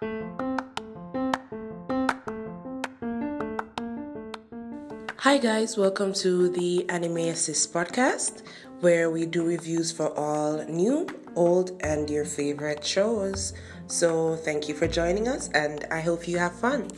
Hi, guys, welcome to the Anime Assist podcast, where we do reviews for all new, old, and your favorite shows. So, thank you for joining us, and I hope you have fun.